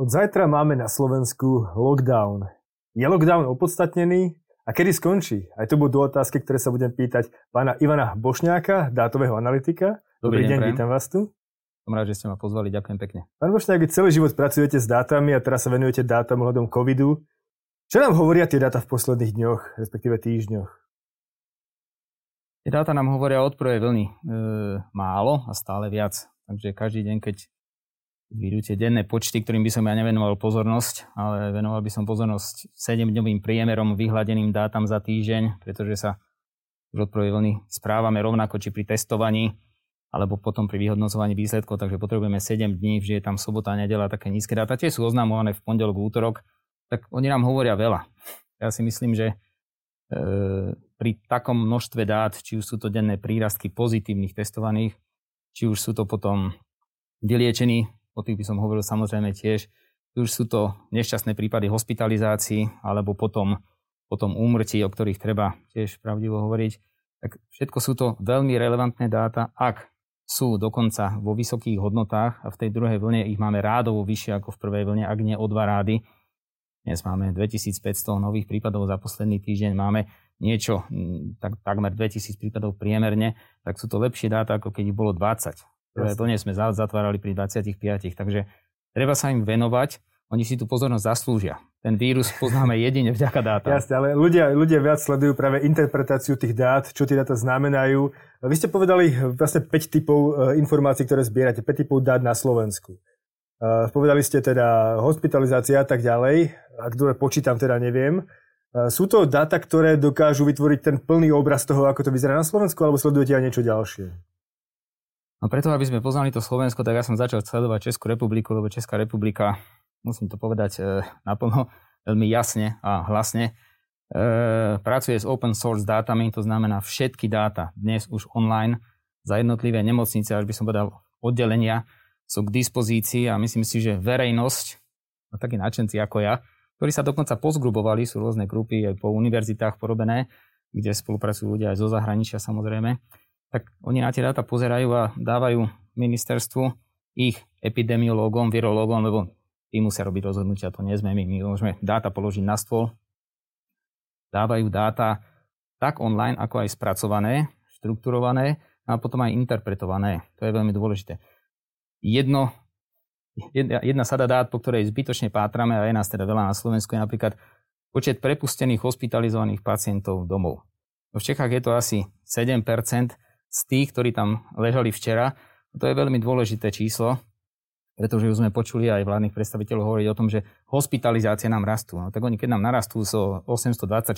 Od zajtra máme na Slovensku lockdown. Je lockdown opodstatnený? A kedy skončí? Aj to budú otázky, ktoré sa budem pýtať pána Ivana Bošňáka, dátového analytika. Dobrý, Dobrý deň, deň vítam vás tu. Som rád, že ste ma pozvali, ďakujem pekne. Pán Bošňák, vy celý život pracujete s dátami a teraz sa venujete dátam ohľadom covidu. Čo nám hovoria tie dáta v posledných dňoch, respektíve týždňoch? Tie dáta nám hovoria od prvej vlny e, málo a stále viac. Takže každý deň, keď vyjdú tie denné počty, ktorým by som ja nevenoval pozornosť, ale venoval by som pozornosť 7-dňovým priemerom vyhľadeným dátam za týždeň, pretože sa už od prvej vlny správame rovnako či pri testovaní, alebo potom pri vyhodnocovaní výsledkov, takže potrebujeme 7 dní, že je tam sobota, nedela, také nízke dáta. Tie sú oznamované v pondelok, útorok, tak oni nám hovoria veľa. Ja si myslím, že e, pri takom množstve dát, či už sú to denné prírastky pozitívnych testovaných, či už sú to potom vyliečení o tých by som hovoril samozrejme tiež. Už sú to nešťastné prípady hospitalizácií alebo potom, potom úmrtí, o ktorých treba tiež pravdivo hovoriť. Tak všetko sú to veľmi relevantné dáta, ak sú dokonca vo vysokých hodnotách a v tej druhej vlne ich máme rádovo vyššie ako v prvej vlne, ak nie o dva rády. Dnes máme 2500 nových prípadov za posledný týždeň, máme niečo, tak, takmer 2000 prípadov priemerne, tak sú to lepšie dáta, ako keď ich bolo 20 ktoré plne sme zatvárali pri 25. Takže treba sa im venovať, oni si tú pozornosť zaslúžia. Ten vírus poznáme jedine vďaka dátam. Jasne, ale ľudia, ľudia viac sledujú práve interpretáciu tých dát, čo tie dáta znamenajú. Vy ste povedali vlastne 5 typov e, informácií, ktoré zbierate, 5 typov dát na Slovensku. E, povedali ste teda hospitalizácia a tak ďalej, a ktoré počítam teda neviem. E, sú to dáta, ktoré dokážu vytvoriť ten plný obraz toho, ako to vyzerá na Slovensku, alebo sledujete aj niečo ďalšie? No preto, aby sme poznali to Slovensko, tak ja som začal sledovať Českú republiku, lebo Česká republika, musím to povedať e, naplno, veľmi jasne a hlasne, e, pracuje s open source dátami, to znamená všetky dáta dnes už online za jednotlivé nemocnice, až by som povedal oddelenia, sú k dispozícii a myslím si, že verejnosť, a takí nadšenci ako ja, ktorí sa dokonca pozgrubovali, sú rôzne grupy aj po univerzitách porobené, kde spolupracujú ľudia aj zo zahraničia samozrejme, tak oni na tie dáta pozerajú a dávajú ministerstvu ich epidemiológom, virológom, lebo tí musia robiť rozhodnutia, to nie sme my. My môžeme dáta položiť na stôl. Dávajú dáta tak online, ako aj spracované, štrukturované a potom aj interpretované. To je veľmi dôležité. Jedno, jedna, jedna sada dát, po ktorej zbytočne pátrame, a je nás teda veľa na Slovensku, je napríklad počet prepustených hospitalizovaných pacientov domov. V Čechách je to asi 7 z tých, ktorí tam ležali včera. To je veľmi dôležité číslo, pretože už sme počuli aj vládnych predstaviteľov hovoriť o tom, že hospitalizácie nám rastú. No, tak oni, keď nám narastú zo 824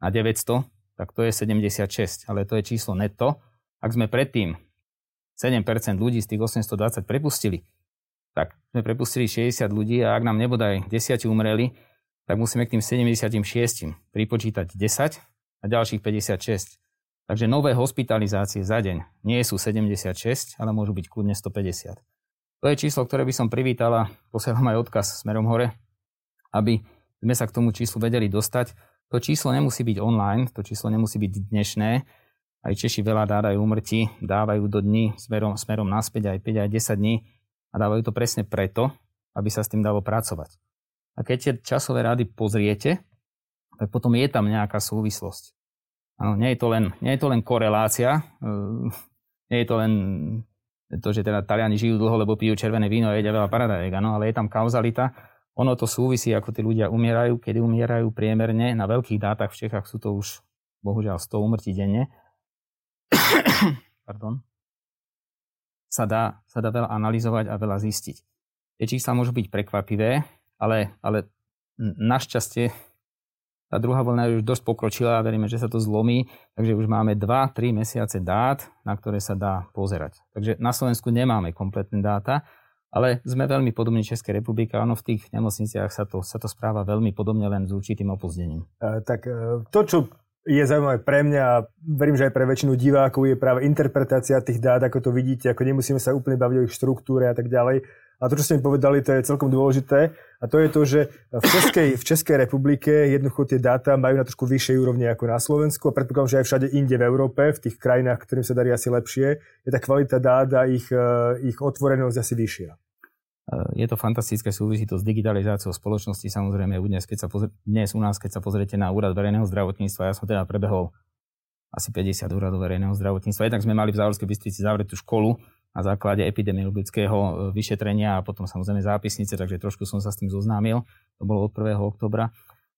na 900, tak to je 76, ale to je číslo netto. Ak sme predtým 7% ľudí z tých 820 prepustili, tak sme prepustili 60 ľudí a ak nám nebodaj 10 umreli, tak musíme k tým 76 pripočítať 10 a ďalších 56. Takže nové hospitalizácie za deň nie sú 76, ale môžu byť kľudne 150. To je číslo, ktoré by som privítala, posielam aj odkaz smerom hore, aby sme sa k tomu číslu vedeli dostať. To číslo nemusí byť online, to číslo nemusí byť dnešné. Aj Češi veľa dávajú umrti, dávajú do dní smerom, smerom naspäť aj 5, aj 10 dní a dávajú to presne preto, aby sa s tým dalo pracovať. A keď tie časové rady pozriete, tak potom je tam nejaká súvislosť. Áno, nie je to len, nie je to len korelácia, uh, nie je to len to, že teda Taliani žijú dlho, lebo pijú červené víno a jedia veľa paradajek, áno, ale je tam kauzalita. Ono to súvisí, ako tí ľudia umierajú, kedy umierajú priemerne. Na veľkých dátach v Čechách sú to už bohužiaľ 100 umrtí denne. Pardon. Sa dá, sa dá veľa analyzovať a veľa zistiť. Tie čísla môžu byť prekvapivé, ale, ale našťastie tá druhá vlna je už dosť pokročila a veríme, že sa to zlomí, takže už máme 2-3 mesiace dát, na ktoré sa dá pozerať. Takže na Slovensku nemáme kompletné dáta, ale sme veľmi podobní Českej republike. Áno, v tých nemocniciach sa to, sa to správa veľmi podobne, len s určitým opozdením. E, tak e, to, čo je zaujímavé pre mňa a verím, že aj pre väčšinu divákov je práve interpretácia tých dát, ako to vidíte, ako nemusíme sa úplne baviť o ich štruktúre a tak ďalej, a to, čo ste mi povedali, to je celkom dôležité. A to je to, že v Českej, v Českej republike jednoducho tie dáta majú na trošku vyššej úrovni ako na Slovensku a predpokladám, že aj všade inde v Európe, v tých krajinách, ktorým sa darí asi lepšie, je tá kvalita dát a ich, eh, ich otvorenosť asi vyššia. je to fantastické, súvisí to s digitalizáciou spoločnosti. Samozrejme, dnes, keď sa pozrie, dnes u nás, keď sa pozriete na úrad verejného zdravotníctva, ja som teda prebehol asi 50 úradov verejného zdravotníctva. Jednak sme mali v Závorskej Bystrici zavretú školu na základe epidemiologického e, vyšetrenia a potom samozrejme zápisnice, takže trošku som sa s tým zoznámil. To bolo od 1. oktobra.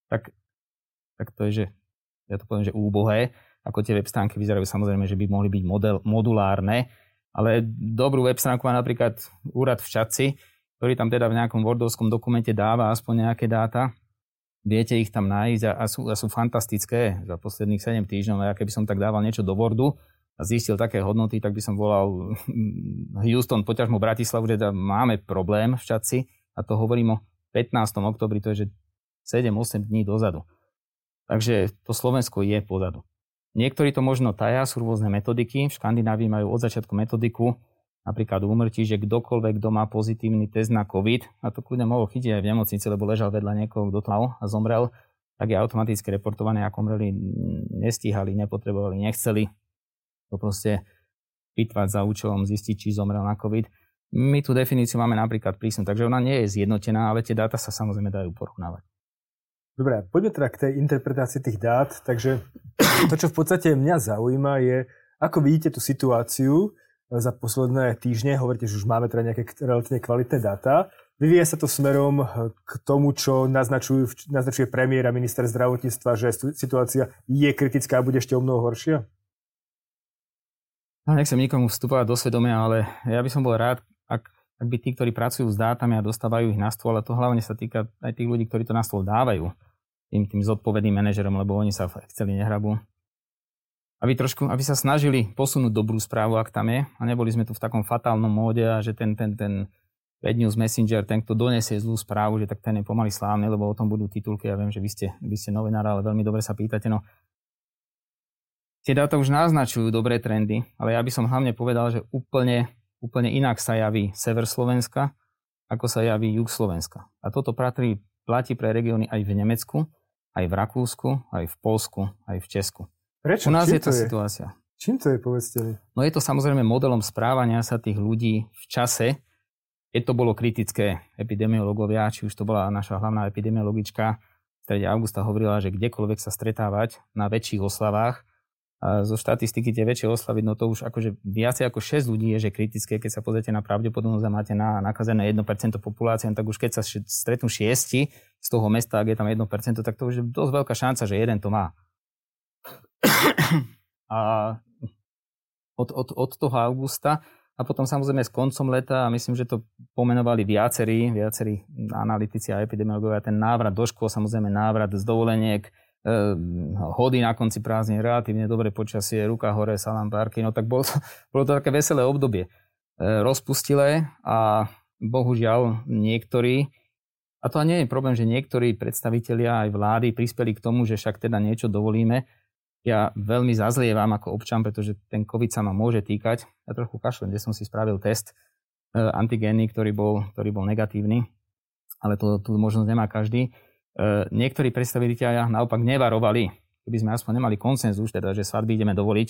Tak, tak to je, že ja to poviem, že úbohé, ako tie web stránky vyzerajú, samozrejme, že by mohli byť model, modulárne, ale dobrú web stránku má napríklad úrad v Čaci, ktorý tam teda v nejakom Wordovskom dokumente dáva aspoň nejaké dáta, viete ich tam nájsť a, a, sú, a sú fantastické za posledných 7 týždňov. Ja keby som tak dával niečo do Wordu a zistil také hodnoty, tak by som volal Houston, poťažmo Bratislavu, že teda máme problém v Čaci a to hovorím o 15. oktobri, to je že 7-8 dní dozadu. Takže to Slovensko je pozadu. Niektorí to možno taja, sú rôzne metodiky. V Škandinávii majú od začiatku metodiku, napríklad úmrtí, že kdokoľvek, kto má pozitívny test na COVID, a to kľudne mohol chytiť aj v nemocnici, lebo ležal vedľa niekoho, kto tlal a zomrel, tak je automaticky reportované, ako umreli, nestíhali, nepotrebovali, nechceli. To proste vytvať za účelom zistiť, či zomrel na COVID. My tú definíciu máme napríklad prísnu, takže ona nie je zjednotená, ale tie dáta sa samozrejme dajú porovnávať. Dobre, poďme teda k tej interpretácii tých dát. Takže to, čo v podstate mňa zaujíma, je, ako vidíte tú situáciu, za posledné týždne. Hovoríte, že už máme teda nejaké relatívne kvalitné dáta. Vyvíja sa to smerom k tomu, čo naznačujú, naznačuje premiér a minister zdravotníctva, že situácia je kritická a bude ešte o mnoho horšia? No, nechcem nikomu vstupovať do svedomia, ale ja by som bol rád, ak, ak by tí, ktorí pracujú s dátami a dostávajú ich na stôl, ale to hlavne sa týka aj tých ľudí, ktorí to na stôl dávajú, tým, tým zodpovedným manažerom, lebo oni sa v Exceli nehrabú, aby, trošku, aby sa snažili posunúť dobrú správu, ak tam je. A neboli sme tu v takom fatálnom móde a že ten, ten, ten Bad News Messenger, ten, kto donesie zlú správu, že tak ten je pomaly slávny, lebo o tom budú titulky. Ja viem, že vy ste, vy ste novinár, ale veľmi dobre sa pýtate. No, tie dáta už naznačujú dobré trendy, ale ja by som hlavne povedal, že úplne, úplne inak sa javí sever Slovenska, ako sa javí jug Slovenska. A toto platí, platí pre regióny aj v Nemecku, aj v Rakúsku, aj v Polsku, aj v Česku. Prečo? U nás Čím je to je? situácia. Čím to je, povedzte mi? No je to samozrejme modelom správania sa tých ľudí v čase, keď to bolo kritické epidemiológovia, či už to bola naša hlavná epidemiologička, v strede augusta hovorila, že kdekoľvek sa stretávať na väčších oslavách, a zo štatistiky tie väčšie oslavy, no to už akože viacej ako 6 ľudí je, že kritické, keď sa pozriete na pravdepodobnosť a máte na nakazené 1% populácie, tak už keď sa stretnú 6 z toho mesta, ak je tam 1%, tak to už je dosť veľká šanca, že jeden to má. a od, od, od toho augusta a potom samozrejme s koncom leta, a myslím, že to pomenovali viacerí, viacerí analytici a epidemiológovia, ten návrat do škôl, samozrejme návrat z dovoleniek, hody na konci prázdnin, relatívne dobré počasie, ruka hore, salám parky, no tak bolo to, bolo to také veselé obdobie. E, rozpustilé a bohužiaľ niektorí, a to nie je problém, že niektorí predstavitelia aj vlády prispeli k tomu, že však teda niečo dovolíme, ja veľmi zazlievam ako občan, pretože ten COVID sa ma môže týkať. Ja trochu kašlem, kde som si spravil test e, antigénny, ktorý bol, ktorý bol negatívny, ale to tú možnosť nemá každý. E, niektorí predstaviteľia naopak nevarovali, keby sme aspoň nemali konsenzus, teda, že svadby ideme dovoliť,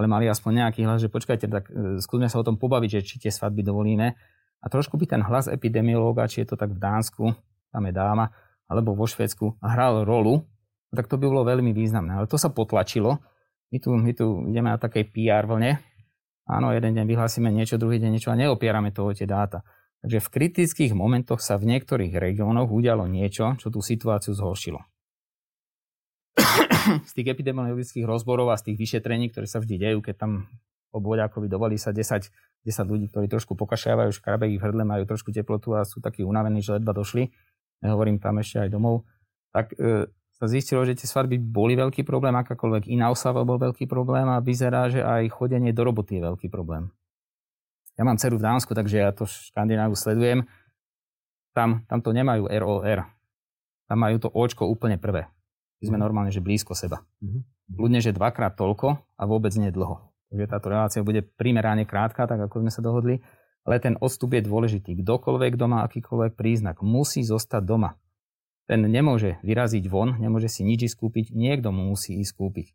ale mali aspoň nejaký hlas, že počkajte, tak e, skúsme sa o tom pobaviť, že či tie svadby dovolíme. A trošku by ten hlas epidemiológa, či je to tak v Dánsku, tam je dáma, alebo vo Švedsku, hral rolu, tak to by bolo veľmi významné. Ale to sa potlačilo. My tu, my tu ideme na takej PR vlne. Áno, jeden deň vyhlásime niečo, druhý deň niečo a neopierame to o tie dáta. Takže v kritických momentoch sa v niektorých regiónoch udialo niečo, čo tú situáciu zhoršilo. z tých epidemiologických rozborov a z tých vyšetrení, ktoré sa vždy dejú, keď tam po Boďákovi dovolí sa 10, 10 ľudí, ktorí trošku pokašiavajú, škrabe ich v hrdle, majú trošku teplotu a sú takí unavení, že ledva došli. Nehovorím tam ešte aj domov. Tak e, sa zistilo, že tie svadby boli veľký problém, akákoľvek iná oslava bol veľký problém a vyzerá, že aj chodenie do roboty je veľký problém. Ja mám dceru v Dánsku, takže ja to Škandinávu sledujem. Tam, tam to nemajú ROR. Tam majú to očko úplne prvé. My sme mhm. normálne, že blízko seba. Mm-hmm. Ľudne, že dvakrát toľko a vôbec nie dlho. Takže táto relácia bude primerane krátka, tak ako sme sa dohodli. Ale ten odstup je dôležitý. Kdokoľvek doma, akýkoľvek príznak, musí zostať doma ten nemôže vyraziť von, nemôže si nič skúpiť, niekto mu musí ísť kúpiť.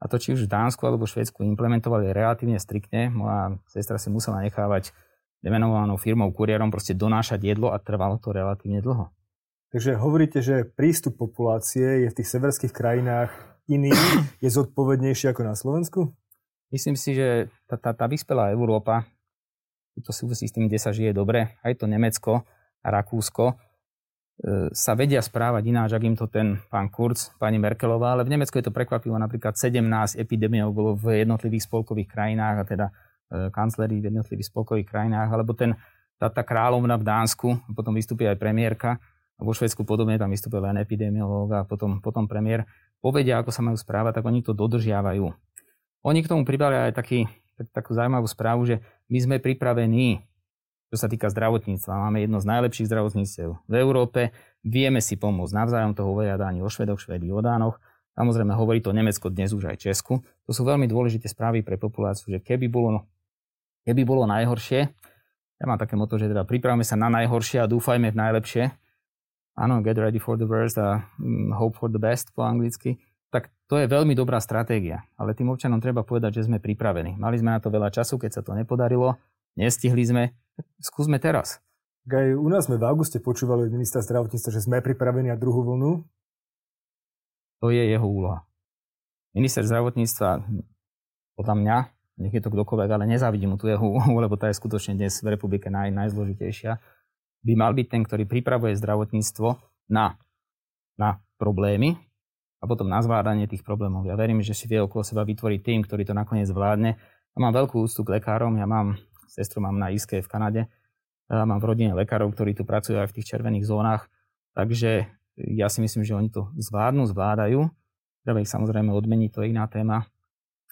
A to či už v Dánsku alebo Švedsku implementovali relatívne striktne. Moja sestra si musela nechávať demenovanou firmou kuriérom proste donášať jedlo a trvalo to relatívne dlho. Takže hovoríte, že prístup populácie je v tých severských krajinách iný, je zodpovednejší ako na Slovensku? Myslím si, že tá, tá, tá vyspelá Európa, to súvisí s tým, kde sa žije dobre, aj to Nemecko a Rakúsko, sa vedia správať ináč, ak im to ten pán Kurz, pani Merkelová, ale v Nemecku je to prekvapivo, napríklad 17 epidémiov bolo v jednotlivých spolkových krajinách a teda e, kancleri v jednotlivých spolkových krajinách, alebo ten, tá, tá kráľovna v Dánsku, potom vystúpi aj premiérka, a vo Švedsku podobne tam vystúpil len epidemiológ a potom, potom premiér, povedia, ako sa majú správať, tak oni to dodržiavajú. Oni k tomu pribali aj taký, tak, takú zaujímavú správu, že my sme pripravení, čo sa týka zdravotníctva. Máme jedno z najlepších zdravotníctv v Európe. Vieme si pomôcť. Navzájom to hovoria Dáni o Švedoch, Švedi o Dánoch. Samozrejme hovorí to Nemecko dnes už aj Česku. To sú veľmi dôležité správy pre populáciu, že keby bolo, keby bolo najhoršie, ja mám také moto, že teda pripravme sa na najhoršie a dúfajme v najlepšie. Áno, get ready for the worst a mm, hope for the best po anglicky tak to je veľmi dobrá stratégia. Ale tým občanom treba povedať, že sme pripravení. Mali sme na to veľa času, keď sa to nepodarilo, nestihli sme, skúsme teraz. Aj u nás sme v auguste počúvali od ministra zdravotníctva, že sme pripravení na druhú vlnu. To je jeho úloha. Minister zdravotníctva, podľa mňa, nech je to kdokoľvek, ale nezávidím mu tu jeho úlohu, lebo tá je skutočne dnes v republike naj, najzložitejšia, by mal byť ten, ktorý pripravuje zdravotníctvo na, na problémy, a potom na zvládanie tých problémov. Ja verím, že si vie okolo seba vytvoriť tým, ktorý to nakoniec zvládne. Ja mám veľkú úctu k lekárom, ja mám, sestru mám na ISKE v Kanade, mám v rodine lekárov, ktorí tu pracujú aj v tých červených zónach, takže ja si myslím, že oni to zvládnu, zvládajú. Treba ich samozrejme odmeniť, to je iná téma,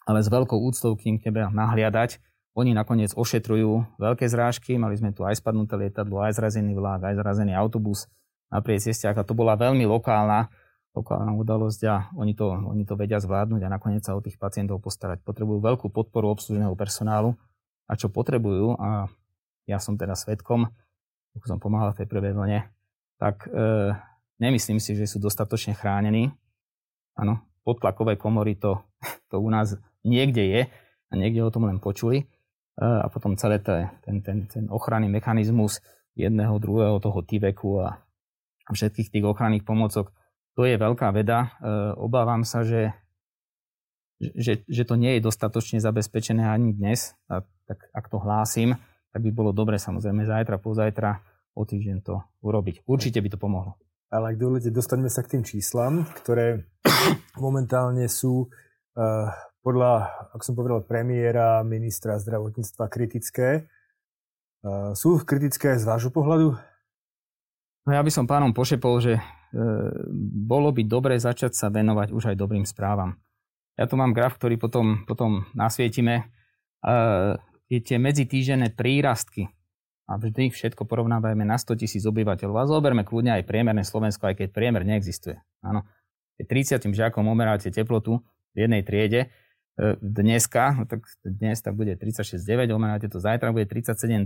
ale s veľkou úctou k ním tebe nahliadať. Oni nakoniec ošetrujú veľké zrážky, mali sme tu aj spadnuté lietadlo, aj zrazený vlák, aj zrazený autobus na cestiach a to bola veľmi lokálna lokálna udalosť a oni to, oni to vedia zvládnuť a nakoniec sa o tých pacientov postarať. Potrebujú veľkú podporu obslužného personálu a čo potrebujú, a ja som teda svetkom, ako som pomáhal v tej prvej vlne, tak e, nemyslím si, že sú dostatočne chránení. Áno, podtlakové komory to, to u nás niekde je a niekde o tom len počuli. E, a potom celé ten, ten, ten ochranný mechanizmus jedného, druhého, toho tyveku a všetkých tých ochranných pomocok to je veľká veda. E, obávam sa, že, že, že to nie je dostatočne zabezpečené ani dnes. A, tak ak to hlásim, tak by bolo dobre samozrejme zajtra, pozajtra, o týždeň to urobiť. Určite by to pomohlo. Ale ak dovolíte, dostaňme sa k tým číslam, ktoré momentálne sú uh, podľa, ako som povedal, premiéra, ministra zdravotníctva kritické. Uh, sú kritické z vášho pohľadu? No ja by som pánom pošepol, že E, bolo by dobre začať sa venovať už aj dobrým správam. Ja tu mám graf, ktorý potom, potom nasvietime. E, tie medzitýžené prírastky a vždy všetko porovnávajme na 100 tisíc obyvateľov a zoberme kľudne aj priemerné Slovensko, aj keď priemer neexistuje. Áno. Keď 30 žiakom umeráte teplotu v jednej triede, e, dneska, no tak dnes tak bude 36,9, umeráte to zajtra, bude 37,2,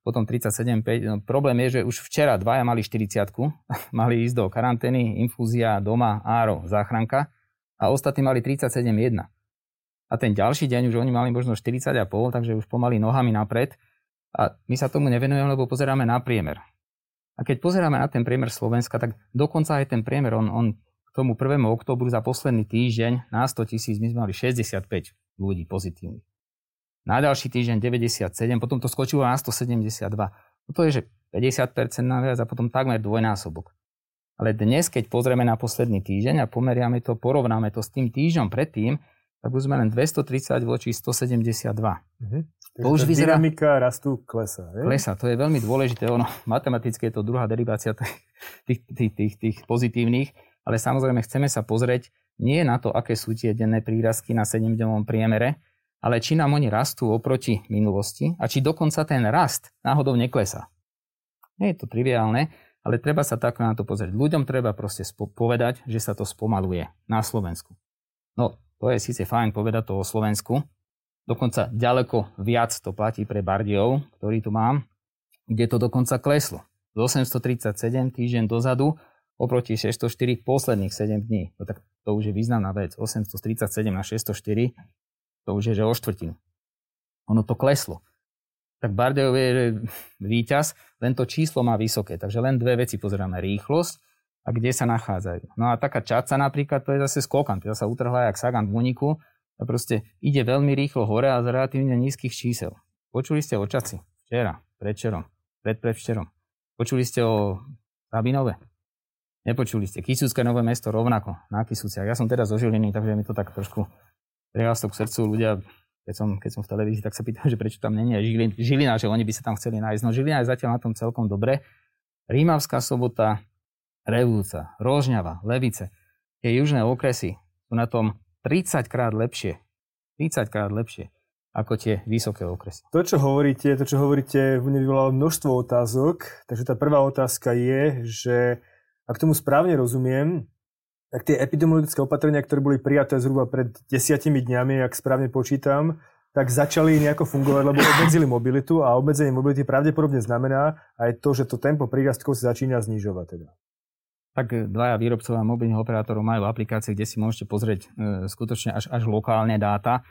potom 37,5. No, problém je, že už včera dvaja mali 40 mali ísť do karantény, infúzia, doma, áro, záchranka a ostatní mali 37,1. A ten ďalší deň už oni mali možno 40,5, takže už pomaly nohami napred. A my sa tomu nevenujeme, lebo pozeráme na priemer. A keď pozeráme na ten priemer Slovenska, tak dokonca aj ten priemer, on, on k tomu 1. oktobru za posledný týždeň na 100 tisíc, my sme mali 65 ľudí pozitívnych na ďalší týždeň 97, potom to skočilo na 172. No to je, že 50% naviac a potom takmer dvojnásobok. Ale dnes, keď pozrieme na posledný týždeň a pomeriame to, porovnáme to s tým týždňom predtým, tak už sme len 230 voči 172. Mhm. To už vyzerá... Dynamika rastu klesa. Je? Klesa, to je veľmi dôležité. Ono, matematicky je to druhá derivácia tých, tých, tých, tých pozitívnych, ale samozrejme chceme sa pozrieť nie na to, aké sú tie denné prírazky na 7-dňovom priemere, ale či nám oni rastú oproti minulosti a či dokonca ten rast náhodou neklesá. Nie je to triviálne, ale treba sa tak na to pozrieť. Ľuďom treba proste povedať, že sa to spomaluje na Slovensku. No, to je síce fajn povedať to o Slovensku, dokonca ďaleko viac to platí pre Bardiov, ktorý tu mám, kde to dokonca kleslo. Z 837 týždeň dozadu oproti 604 posledných 7 dní. No tak to už je významná vec. 837 na 604 to už je, že o štvrtinu. Ono to kleslo. tak Bardejov je víťaz, len to číslo má vysoké. Takže len dve veci pozeráme. Rýchlosť a kde sa nachádzajú. No a taká čaca napríklad, to je zase skokan. To sa utrhla jak Sagan v úniku a proste ide veľmi rýchlo hore a z relatívne nízkych čísel. Počuli ste o čaci? Včera, predčerom, predpredvčerom. Počuli ste o Sabinove? Nepočuli ste. Kisúcké nové mesto rovnako na Kisúciach. Ja som teda zo Žiliny, takže mi to tak trošku prihlastok k srdcu. Ľudia keď som, keď som v televízii, tak sa pýtam, že prečo tam není Žilina, Žilina, že oni by sa tam chceli nájsť. No Žilina je zatiaľ na tom celkom dobre. Rímavská sobota, Revúca, Rožňava, Levice, tie južné okresy sú na tom 30 krát lepšie. 30 krát lepšie ako tie vysoké okresy. To, čo hovoríte, to, čo hovoríte, mne vyvolalo množstvo otázok. Takže tá prvá otázka je, že ak tomu správne rozumiem, tak tie epidemiologické opatrenia, ktoré boli prijaté zhruba pred desiatimi dňami, ak správne počítam, tak začali nejako fungovať, lebo obmedzili mobilitu a obmedzenie mobility pravdepodobne znamená aj to, že to tempo prírastkov sa začína znižovať. Teda. Tak dvaja výrobcovia mobilných operátorov majú aplikácie, kde si môžete pozrieť e, skutočne až, až lokálne dáta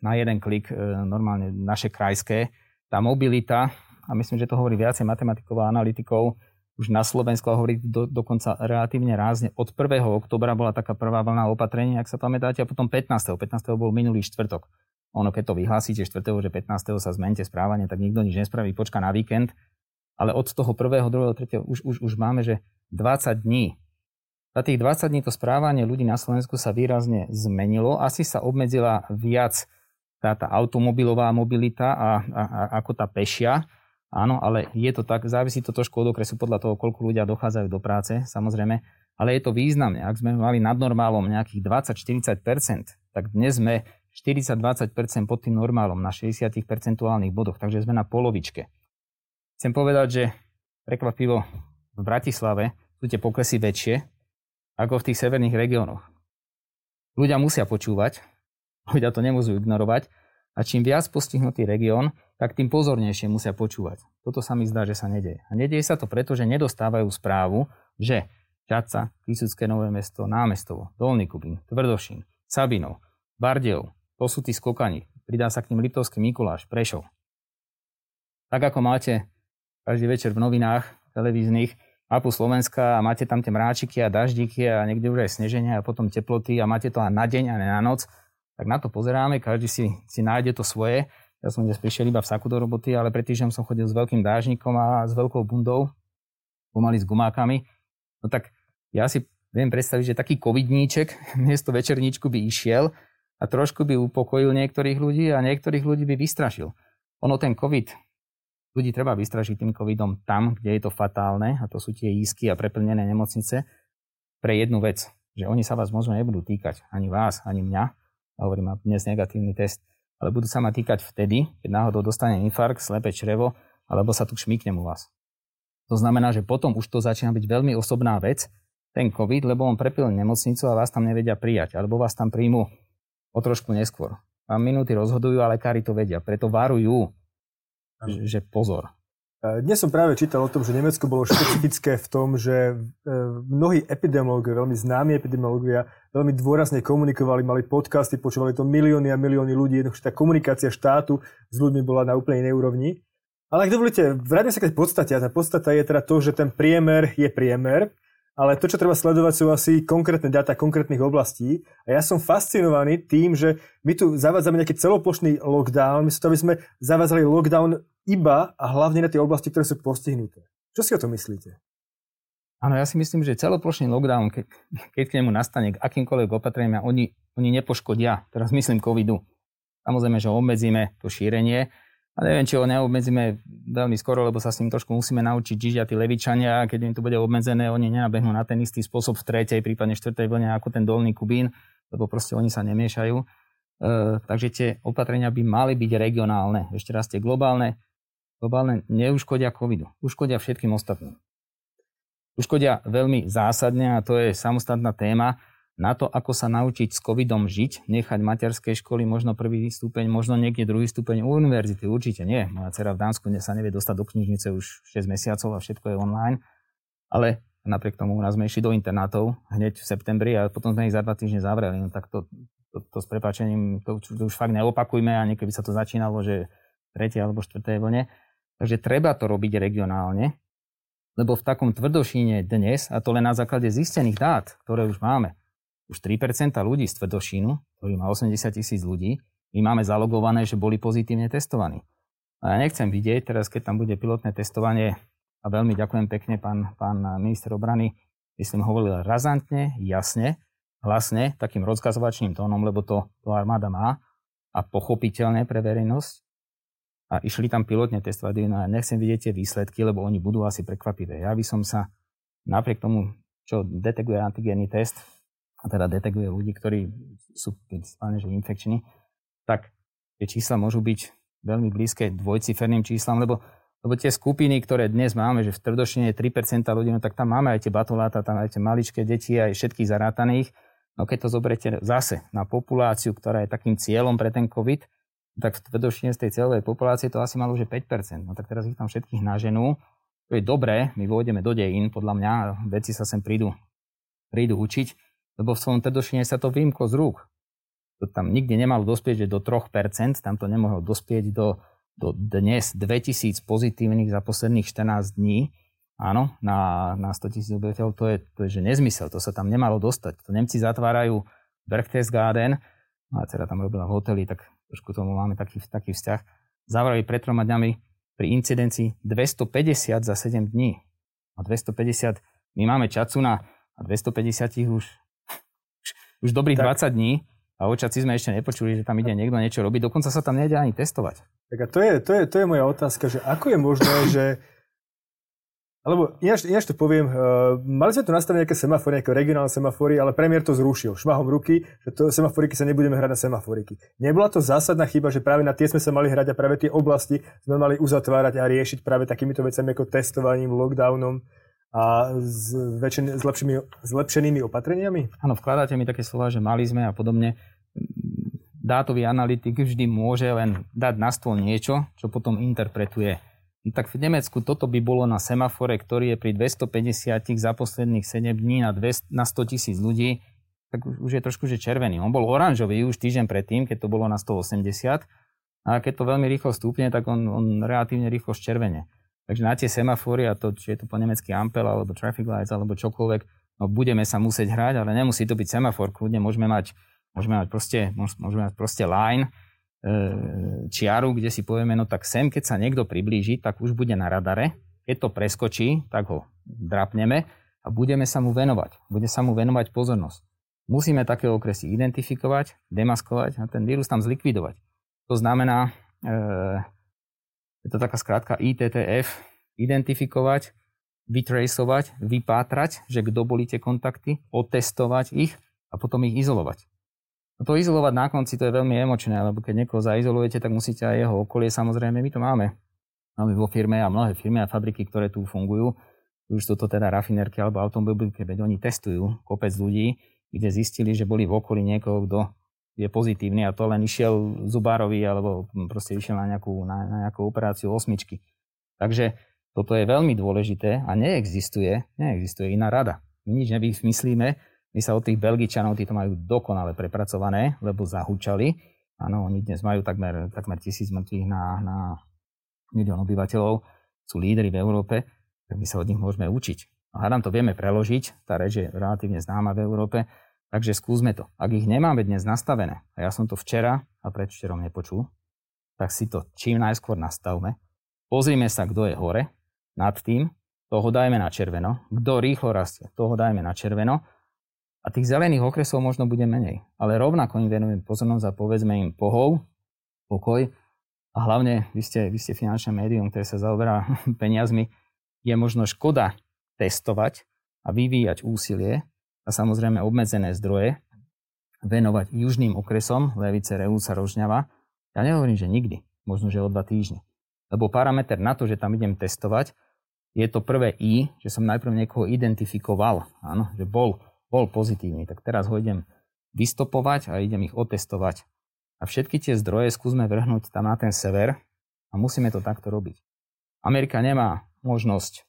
na jeden klik, e, normálne naše krajské. Tá mobilita, a myslím, že to hovorí viacej matematikov a analytikov, už na Slovensku hovorí do, dokonca relatívne rázne. Od 1. oktobra bola taká prvá vlna opatrenia, ak sa pamätáte, a potom 15. 15. bol minulý štvrtok. Ono, keď to vyhlásíte 4. že 15. sa zmente správanie, tak nikto nič nespraví, počka na víkend. Ale od toho 1., 2., 3. už, už, už máme, že 20 dní. Za tých 20 dní to správanie ľudí na Slovensku sa výrazne zmenilo. Asi sa obmedzila viac tá, tá automobilová mobilita a, a, a ako tá pešia Áno, ale je to tak, závisí to trošku od okresu podľa toho, koľko ľudia dochádzajú do práce, samozrejme, ale je to významné. Ak sme mali nad normálom nejakých 20-40%, tak dnes sme 40-20% pod tým normálom na 60 percentuálnych bodoch, takže sme na polovičke. Chcem povedať, že prekvapivo v Bratislave sú tie pokresy väčšie ako v tých severných regiónoch. Ľudia musia počúvať, ľudia to nemôžu ignorovať a čím viac postihnutý región, tak tým pozornejšie musia počúvať. Toto sa mi zdá, že sa nedeje. A nedeje sa to preto, že nedostávajú správu, že Čaca, Kisucké Nové mesto, Námestovo, Dolný Kubín, Tvrdošín, Sabinov, Bardejov, to sú tí skokani. Pridá sa k ním Liptovský Mikuláš, Prešov. Tak ako máte každý večer v novinách televíznych mapu Slovenska a máte tam tie mráčiky a daždiky a niekde už aj sneženia a potom teploty a máte to na deň a ne na noc, tak na to pozeráme, každý si, si nájde to svoje. Ja som dnes prišiel iba v saku do roboty, ale pred týždňom som chodil s veľkým dážnikom a s veľkou bundou, pomaly s gumákami. No tak ja si viem predstaviť, že taký covidníček miesto večerníčku by išiel a trošku by upokojil niektorých ľudí a niektorých ľudí by vystrašil. Ono ten covid, ľudí treba vystrašiť tým covidom tam, kde je to fatálne, a to sú tie ísky a preplnené nemocnice, pre jednu vec, že oni sa vás možno nebudú týkať, ani vás, ani mňa, hovorím, mám dnes negatívny test, ale budú sa ma týkať vtedy, keď náhodou dostane infarkt, slepe črevo, alebo sa tu šmíknem u vás. To znamená, že potom už to začína byť veľmi osobná vec, ten COVID, lebo on prepil nemocnicu a vás tam nevedia prijať, alebo vás tam príjmu o trošku neskôr. Vám minúty rozhodujú a lekári to vedia, preto varujú, že pozor. Dnes som práve čítal o tom, že Nemecko bolo špecifické v tom, že e, mnohí epidemiológovia, veľmi známi epidemiológovia, veľmi dôrazne komunikovali, mali podcasty, počúvali to milióny a milióny ľudí. Jednoducho tá komunikácia štátu s ľuďmi bola na úplne inej úrovni. Ale ak dovolíte, vráťme sa k tej podstate. A tá podstata je teda to, že ten priemer je priemer ale to, čo treba sledovať, sú asi konkrétne dáta konkrétnych oblastí. A ja som fascinovaný tým, že my tu zavádzame nejaký celoplošný lockdown, my to, aby sme zavádzali lockdown iba a hlavne na tie oblasti, ktoré sú postihnuté. Čo si o to myslíte? Áno, ja si myslím, že celoplošný lockdown, keď, keď k nemu nastane k akýmkoľvek opatreniam, oni, oni nepoškodia, teraz myslím covidu. Samozrejme, že obmedzíme to šírenie, a neviem, či ho neobmedzíme veľmi skoro, lebo sa s ním trošku musíme naučiť žiť a tí levičania, keď im to bude obmedzené, oni nenabehnú na ten istý spôsob v tretej, prípadne štvrtej vlne ako ten dolný Kubín, lebo proste oni sa nemiešajú. E, takže tie opatrenia by mali byť regionálne. Ešte raz tie globálne, globálne neuškodia covidu, uškodia všetkým ostatným. Uškodia veľmi zásadne a to je samostatná téma, na to, ako sa naučiť s covidom žiť, nechať materskej školy, možno prvý stupeň, možno niekde druhý stupeň univerzity, určite nie. Moja dcera v Dánsku sa nevie dostať do knižnice už 6 mesiacov a všetko je online. Ale napriek tomu u nás sme išli do internátov hneď v septembri a potom sme ich za dva týždne zavreli. No tak to, to, to s prepačením, to, to už fakt neopakujme a niekedy sa to začínalo, že tretej alebo štvrtej vlne. Takže treba to robiť regionálne, lebo v takom tvrdošíne dnes, a to len na základe zistených dát, ktoré už máme, už 3% ľudí z tvrdošínu, ktorý má 80 tisíc ľudí, my máme zalogované, že boli pozitívne testovaní. A ja nechcem vidieť, teraz keď tam bude pilotné testovanie, a veľmi ďakujem pekne, pán, pán minister obrany, myslím, hovoril razantne, jasne, hlasne, takým rozkazovačným tónom, lebo to, to armáda má a pochopiteľne pre verejnosť a išli tam pilotne testovať no a nechcem vidieť tie výsledky, lebo oni budú asi prekvapivé. Ja by som sa napriek tomu, čo deteguje antigénny test, a teda deteguje ľudí, ktorí sú principálne že infekční, tak tie čísla môžu byť veľmi blízke dvojciferným číslam, lebo, lebo tie skupiny, ktoré dnes máme, že v Trdošine je 3% ľudí, no tak tam máme aj tie batoláta, tam aj tie maličké deti, aj všetkých zarátaných. No keď to zoberete zase na populáciu, ktorá je takým cieľom pre ten COVID, tak v tvrdošine z tej celovej populácie to asi malo že 5%. No tak teraz ich tam všetkých naženú. To je dobré, my vôjdeme do dejín, podľa mňa, veci sa sem prídu, prídu učiť, lebo v svojom tvrdošine sa to vymklo z rúk. To tam nikde nemalo dospieť že do 3%, tam to nemohlo dospieť do, do dnes 2000 pozitívnych za posledných 14 dní. Áno, na, na 100 tisíc obyvateľov, to je, to je že nezmysel, to sa tam nemalo dostať. To Nemci zatvárajú Berchtesgaden, a teda tam robila v hoteli, tak trošku tomu máme taký, taký vzťah, zavrali pred troma dňami pri incidencii 250 za 7 dní. A 250, my máme Čacuna a 250 už, už, dobrých tak. 20 dní a o Čaci sme ešte nepočuli, že tam ide niekto niečo robiť, dokonca sa tam nejde ani testovať. Tak a to je, to je, to je moja otázka, že ako je možné, že alebo ináč, ináč to poviem, uh, mali sme tu nastavené nejaké semafory, nejaké regionálne semafory, ale premiér to zrušil šmahom ruky, že to semaforiky sa nebudeme hrať na semaforiky. Nebola to zásadná chyba, že práve na tie sme sa mali hrať a práve tie oblasti sme mali uzatvárať a riešiť práve takýmito vecami ako testovaním, lockdownom a s, väčšin, s, lepšími, s lepšenými opatreniami? Áno, vkladáte mi také slova, že mali sme a podobne. Dátový analytik vždy môže len dať na stôl niečo, čo potom interpretuje No tak v Nemecku toto by bolo na semafore, ktorý je pri 250 za posledných 7 dní na, 200, na 100 tisíc ľudí, tak už je trošku že červený. On bol oranžový už týždeň predtým, keď to bolo na 180 a keď to veľmi rýchlo stúpne, tak on, on relatívne rýchlo ščervene. Takže na tie semafory a to, či je to po nemecky Ampel alebo traffic lights alebo čokoľvek, no budeme sa musieť hrať, ale nemusí to byť semafor, kľudne môžeme mať, môžeme mať proste, môžeme mať proste line, E, čiaru, kde si povieme, no tak sem, keď sa niekto priblíži, tak už bude na radare. Keď to preskočí, tak ho drapneme a budeme sa mu venovať. Bude sa mu venovať pozornosť. Musíme také okresy identifikovať, demaskovať a ten vírus tam zlikvidovať. To znamená, e, je to taká skrátka ITTF, identifikovať, vytracovať, vypátrať, že kto boli tie kontakty, otestovať ich a potom ich izolovať. No to izolovať na konci to je veľmi emočné, lebo keď niekoho zaizolujete, tak musíte aj jeho okolie, samozrejme, my to máme. Máme vo firme a mnohé firmy a fabriky, ktoré tu fungujú. Už sú to teda rafinerky alebo automobilky, veď oni testujú kopec ľudí, kde zistili, že boli v okolí niekoho, kto je pozitívny a to len išiel zubárovi alebo proste išiel na nejakú, na, na nejakú operáciu osmičky. Takže toto je veľmi dôležité a neexistuje, neexistuje iná rada. My nič nevymyslíme, my sa od tých Belgičanov, tí to majú dokonale prepracované, lebo zahúčali. Áno, oni dnes majú takmer, takmer tisíc mŕtvych na, na milión obyvateľov, sú lídry v Európe, tak my sa od nich môžeme učiť. A hádam to vieme preložiť, tá reč je relatívne známa v Európe, takže skúsme to. Ak ich nemáme dnes nastavené, a ja som to včera a predvčerom nepočul, tak si to čím najskôr nastavme. Pozrime sa, kto je hore nad tým, toho dajme na červeno. Kto rýchlo rastie, toho dajme na červeno a tých zelených okresov možno bude menej. Ale rovnako im venujeme pozornosť a povedzme im pohov, pokoj. A hlavne, vy ste, vy ste finančné médium, ktoré sa zaoberá peniazmi, je možno škoda testovať a vyvíjať úsilie a samozrejme obmedzené zdroje venovať južným okresom Levice, Reusa, Rožňava. Ja nehovorím, že nikdy, možno, že o dva týždne. Lebo parameter na to, že tam idem testovať, je to prvé I, že som najprv niekoho identifikoval, áno, že bol bol pozitívny, tak teraz ho idem vystopovať a idem ich otestovať. A všetky tie zdroje skúsme vrhnúť tam na ten sever a musíme to takto robiť. Amerika nemá možnosť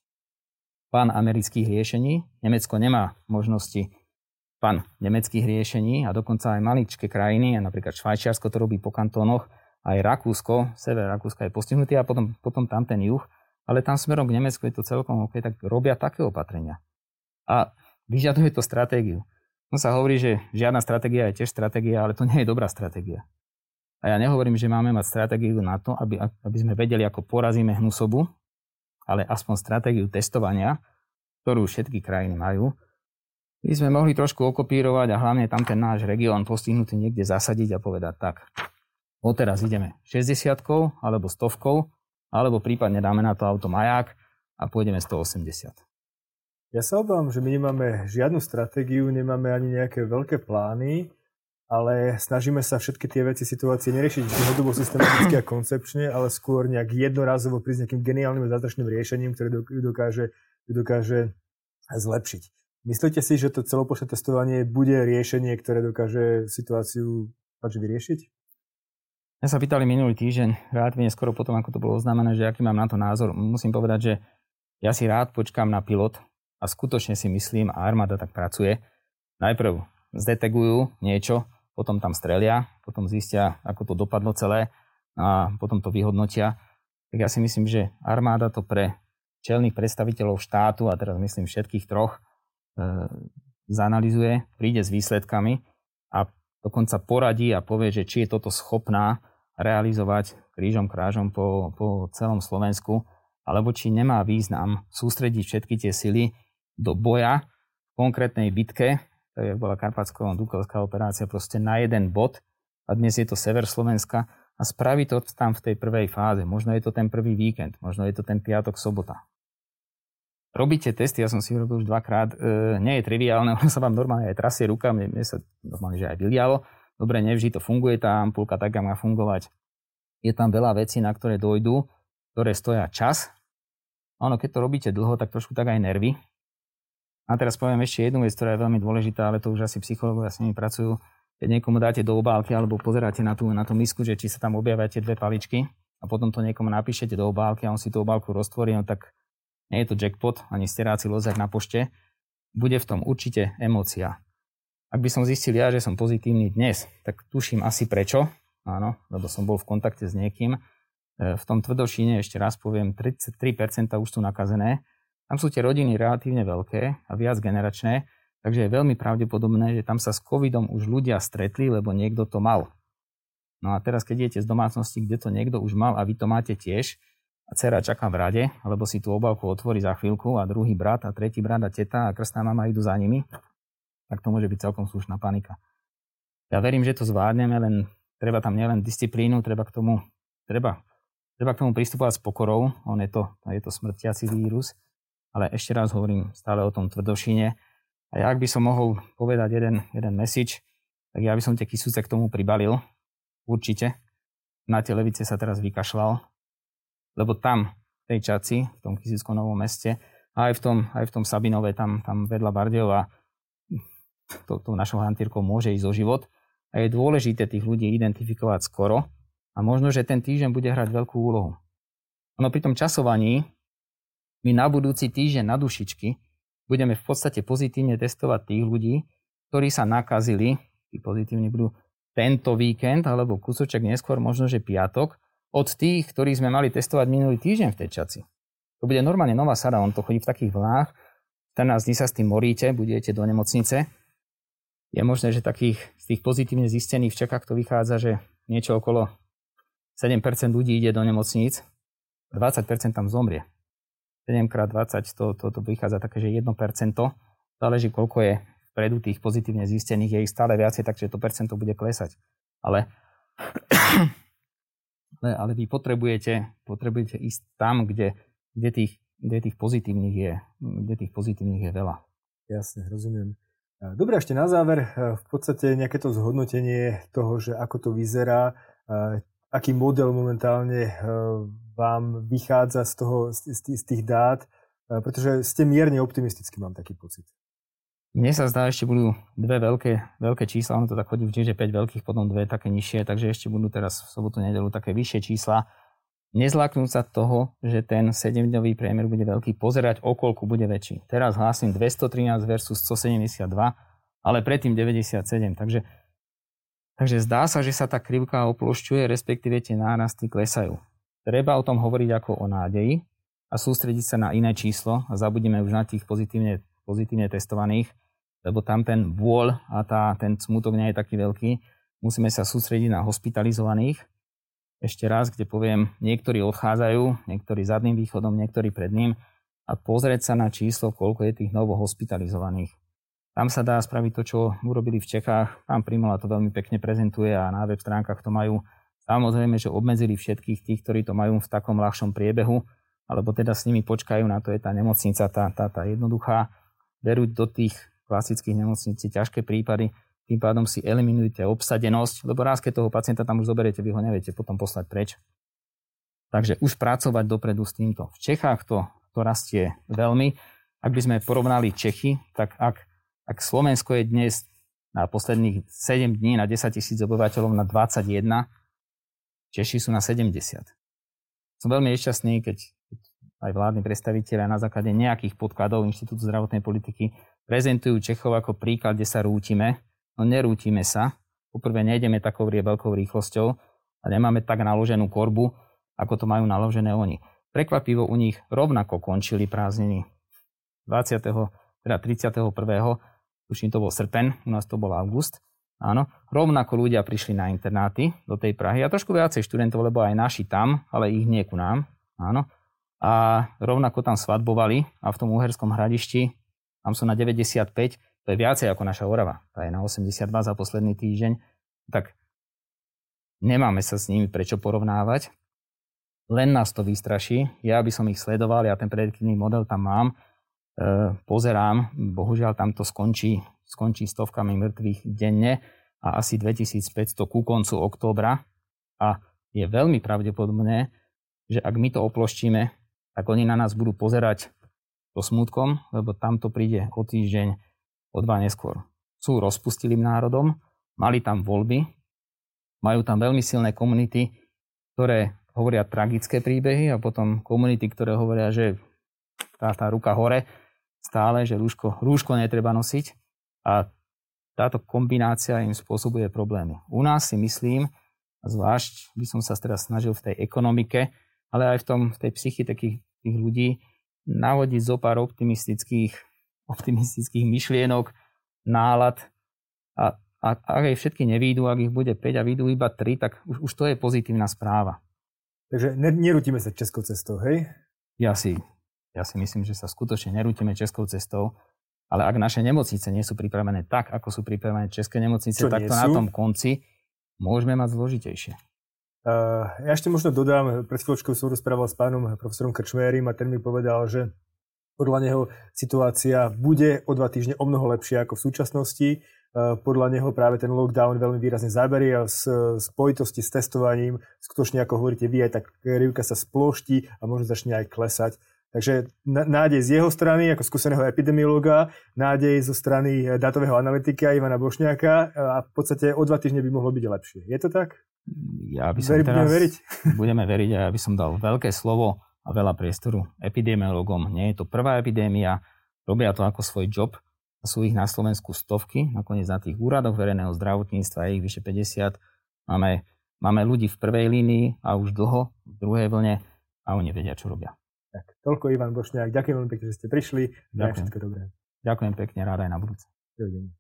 pán amerických riešení, Nemecko nemá možnosti pán nemeckých riešení a dokonca aj maličké krajiny, napríklad Švajčiarsko to robí po kantónoch, aj Rakúsko, sever Rakúska je postihnutý a potom, potom tam ten juh, ale tam smerom k Nemecku je to celkom OK, tak robia také opatrenia. A vyžaduje to stratégiu. No sa hovorí, že žiadna stratégia je tiež stratégia, ale to nie je dobrá stratégia. A ja nehovorím, že máme mať stratégiu na to, aby, aby sme vedeli, ako porazíme hnusobu, ale aspoň stratégiu testovania, ktorú všetky krajiny majú, by sme mohli trošku okopírovať a hlavne tam ten náš región postihnutý niekde zasadiť a povedať tak, odteraz ideme 60 alebo stovkou, alebo prípadne dáme na to auto maják a pôjdeme 180. Ja sa obávam, že my nemáme žiadnu stratégiu, nemáme ani nejaké veľké plány, ale snažíme sa všetky tie veci, situácie neriešiť dlhodobo systematicky a koncepčne, ale skôr nejak jednorazovo prísť nejakým geniálnym a zázračným riešením, ktoré ju dokáže, dokáže zlepšiť. Myslíte si, že to celoplošné testovanie bude riešenie, ktoré dokáže situáciu vyriešiť? Ja sa pýtali minulý týždeň, relatívne skoro potom, ako to bolo oznámené, že aký mám na to názor. Musím povedať, že ja si rád počkám na pilot a skutočne si myslím, a armáda tak pracuje, najprv zdetegujú niečo, potom tam strelia, potom zistia, ako to dopadlo celé a potom to vyhodnotia. Tak ja si myslím, že armáda to pre čelných predstaviteľov štátu, a teraz myslím všetkých troch, e, zanalizuje, príde s výsledkami a dokonca poradí a povie, že či je toto schopná realizovať krížom krážom po, po celom Slovensku, alebo či nemá význam sústrediť všetky tie sily do boja v konkrétnej bitke, tak bola Karpatsko-Dukelská operácia, proste na jeden bod a dnes je to sever Slovenska a spraví to tam v tej prvej fáze. Možno je to ten prvý víkend, možno je to ten piatok, sobota. Robíte testy, ja som si robil už dvakrát, e, nie je triviálne, ono sa vám normálne aj trasie ruka, mne, mne sa normálne že aj vylialo. Dobre, nevždy to funguje, tá ampulka tak má fungovať. Je tam veľa vecí, na ktoré dojdú, ktoré stoja čas. Ono, keď to robíte dlho, tak trošku tak aj nervy. A teraz poviem ešte jednu vec, ktorá je veľmi dôležitá, ale to už asi psychológovia s nimi pracujú. Keď niekomu dáte do obálky alebo pozeráte na tú, na tú misku, že či sa tam objavia dve paličky a potom to niekomu napíšete do obálky a on si tú obálku roztvorí, no tak nie je to jackpot ani steráci lozák na pošte, bude v tom určite emócia. Ak by som zistil ja, že som pozitívny dnes, tak tuším asi prečo, áno, lebo som bol v kontakte s niekým. E, v tom tvrdošíne, ešte raz poviem, 33% už sú nakazené, tam sú tie rodiny relatívne veľké a viac generačné, takže je veľmi pravdepodobné, že tam sa s covidom už ľudia stretli, lebo niekto to mal. No a teraz, keď idete z domácnosti, kde to niekto už mal a vy to máte tiež, a dcera čaká v rade, alebo si tú obálku otvorí za chvíľku a druhý brat a tretí brat a teta a krstná mama idú za nimi, tak to môže byť celkom slušná panika. Ja verím, že to zvládneme, len treba tam nielen disciplínu, treba k tomu, treba, treba k tomu pristupovať s pokorou, on je to, je to smrtiaci vírus, ale ešte raz hovorím stále o tom tvrdošine. A ja, ak by som mohol povedať jeden, jeden message, tak ja by som tie kysúce k tomu pribalil. Určite. Na tie levice sa teraz vykašľal. Lebo tam, v tej Čaci, v tom Kysickom novom meste, aj v tom, aj v tom Sabinove, tam, tam vedľa Bardejova, to, to našou hantírkou môže ísť o život. A je dôležité tých ľudí identifikovať skoro. A možno, že ten týždeň bude hrať veľkú úlohu. Ono pri tom časovaní my na budúci týždeň na dušičky budeme v podstate pozitívne testovať tých ľudí, ktorí sa nakazili, tí pozitívni budú tento víkend alebo kúsoček neskôr, možno že piatok, od tých, ktorých sme mali testovať minulý týždeň v tej čaci. To bude normálne nová sada, on to chodí v takých vlnách, 14 dní sa s tým moríte, budete do nemocnice. Je možné, že takých z tých pozitívne zistených v Čekách to vychádza, že niečo okolo 7% ľudí ide do nemocníc, 20% tam zomrie. 7x20 to, to, to vychádza také, že 1%. Záleží, koľko je vpredu tých pozitívne zistených, je ich stále viacej, takže to percento bude klesať. Ale, ale, ale vy potrebujete, potrebujete ísť tam, kde, kde, tých, kde tých pozitívnych je, kde tých pozitívnych je veľa. Jasne, rozumiem. Dobre, ešte na záver, v podstate nejaké to zhodnotenie toho, že ako to vyzerá, aký model momentálne vám vychádza z, toho, z, tých dát, e, pretože ste mierne optimistický, mám taký pocit. Mne sa zdá, ešte budú dve veľké, veľké čísla, ono to tak chodí vždy, že 5 veľkých, potom dve také nižšie, takže ešte budú teraz v sobotu, nedelu také vyššie čísla. Nezláknúť sa toho, že ten 7-dňový priemer bude veľký, pozerať okolku bude väčší. Teraz hlásim 213 versus 172, ale predtým 97, takže Takže zdá sa, že sa tá krivka oplošťuje, respektíve tie nárasty klesajú. Treba o tom hovoriť ako o nádeji a sústrediť sa na iné číslo a zabudíme už na tých pozitívne, pozitívne testovaných, lebo tam ten vôľ a tá, ten smutok nie je taký veľký. Musíme sa sústrediť na hospitalizovaných. Ešte raz, kde poviem, niektorí odchádzajú, niektorí zadným východom, niektorí pred ním a pozrieť sa na číslo, koľko je tých novo hospitalizovaných. Tam sa dá spraviť to, čo urobili v Čechách. Pán Primola to veľmi pekne prezentuje a na web stránkach to majú. Samozrejme, že obmedzili všetkých tých, ktorí to majú v takom ľahšom priebehu, alebo teda s nimi počkajú, na to je tá nemocnica, tá, tá, tá jednoduchá. Berú do tých klasických nemocnic ťažké prípady, tým pádom si eliminujete obsadenosť, lebo raz, keď toho pacienta tam už zoberiete, vy ho neviete potom poslať preč. Takže už pracovať dopredu s týmto. V Čechách to, to rastie veľmi. Ak by sme porovnali Čechy, tak ak ak Slovensko je dnes na posledných 7 dní na 10 tisíc obyvateľov na 21, Češi sú na 70. Som veľmi nešťastný, keď aj vládni predstaviteľe na základe nejakých podkladov Inštitútu zdravotnej politiky prezentujú Čechov ako príklad, kde sa rútime. No nerútime sa. Poprvé nejdeme takou veľkou rýchlosťou a nemáme tak naloženú korbu, ako to majú naložené oni. Prekvapivo u nich rovnako končili prázdniny 20. teda 31 tuším to bol srpen, u nás to bol august, áno, rovnako ľudia prišli na internáty do tej Prahy a trošku viacej študentov, lebo aj naši tam, ale ich nie ku nám, áno. A rovnako tam svadbovali a v tom Uherskom hradišti, tam sú na 95, to je viacej ako naša Orava, tá je na 82 za posledný týždeň, tak nemáme sa s nimi prečo porovnávať, len nás to vystraší. Ja by som ich sledoval, ja ten prediktívny model tam mám, pozerám, bohužiaľ tam to skončí, skončí stovkami mŕtvych denne a asi 2500 ku koncu októbra a je veľmi pravdepodobné, že ak my to oploštíme, tak oni na nás budú pozerať so smutkom, lebo tam to príde o týždeň, o dva neskôr. Sú rozpustilým národom, mali tam voľby, majú tam veľmi silné komunity, ktoré hovoria tragické príbehy a potom komunity, ktoré hovoria, že tá, tá ruka hore, stále, že rúško, rúško netreba nosiť a táto kombinácia im spôsobuje problémy. U nás si myslím, zvlášť by som sa teraz snažil v tej ekonomike, ale aj v, tom, v tej psychi takých tých ľudí navodiť zo pár optimistických, optimistických myšlienok, nálad a ak, ak aj všetky nevídu, ak ich bude 5 a výjdu iba 3, tak už, už to je pozitívna správa. Takže nerútime sa českou cestou, hej? Ja si ja si myslím, že sa skutočne nerútime českou cestou, ale ak naše nemocnice nie sú pripravené tak, ako sú pripravené české nemocnice, Čo tak to sú? na tom konci môžeme mať zložitejšie. Uh, ja ešte možno dodám, pred chvíľočkou som rozprával s pánom profesorom Krčmérim a ten mi povedal, že podľa neho situácia bude o dva týždne o mnoho lepšia ako v súčasnosti. Podľa neho práve ten lockdown veľmi výrazne zaberie a v spojitosti s testovaním, skutočne ako hovoríte vy, aj tak rivka sa sploští a možno začne aj klesať. Takže nádej z jeho strany, ako skúseného epidemiologa, nádej zo strany eh, dátového analytika Ivana Bošňáka eh, a v podstate o dva týždne by mohlo byť lepšie. Je to tak? Ja by som Veri, teraz, budeme veriť? budeme veriť a ja by som dal veľké slovo a veľa priestoru epidemiologom. Nie je to prvá epidémia, robia to ako svoj job sú ich na Slovensku stovky, nakoniec na tých úradoch verejného zdravotníctva je ich vyše 50. Máme, máme ľudí v prvej línii a už dlho v druhej vlne a oni vedia, čo robia. Tak, toľko Ivan Bošňák. Ďakujem veľmi pekne, že ste prišli. Ďakujem. všetko dobré. Ďakujem pekne, ráda aj na budúce. Dovidenia.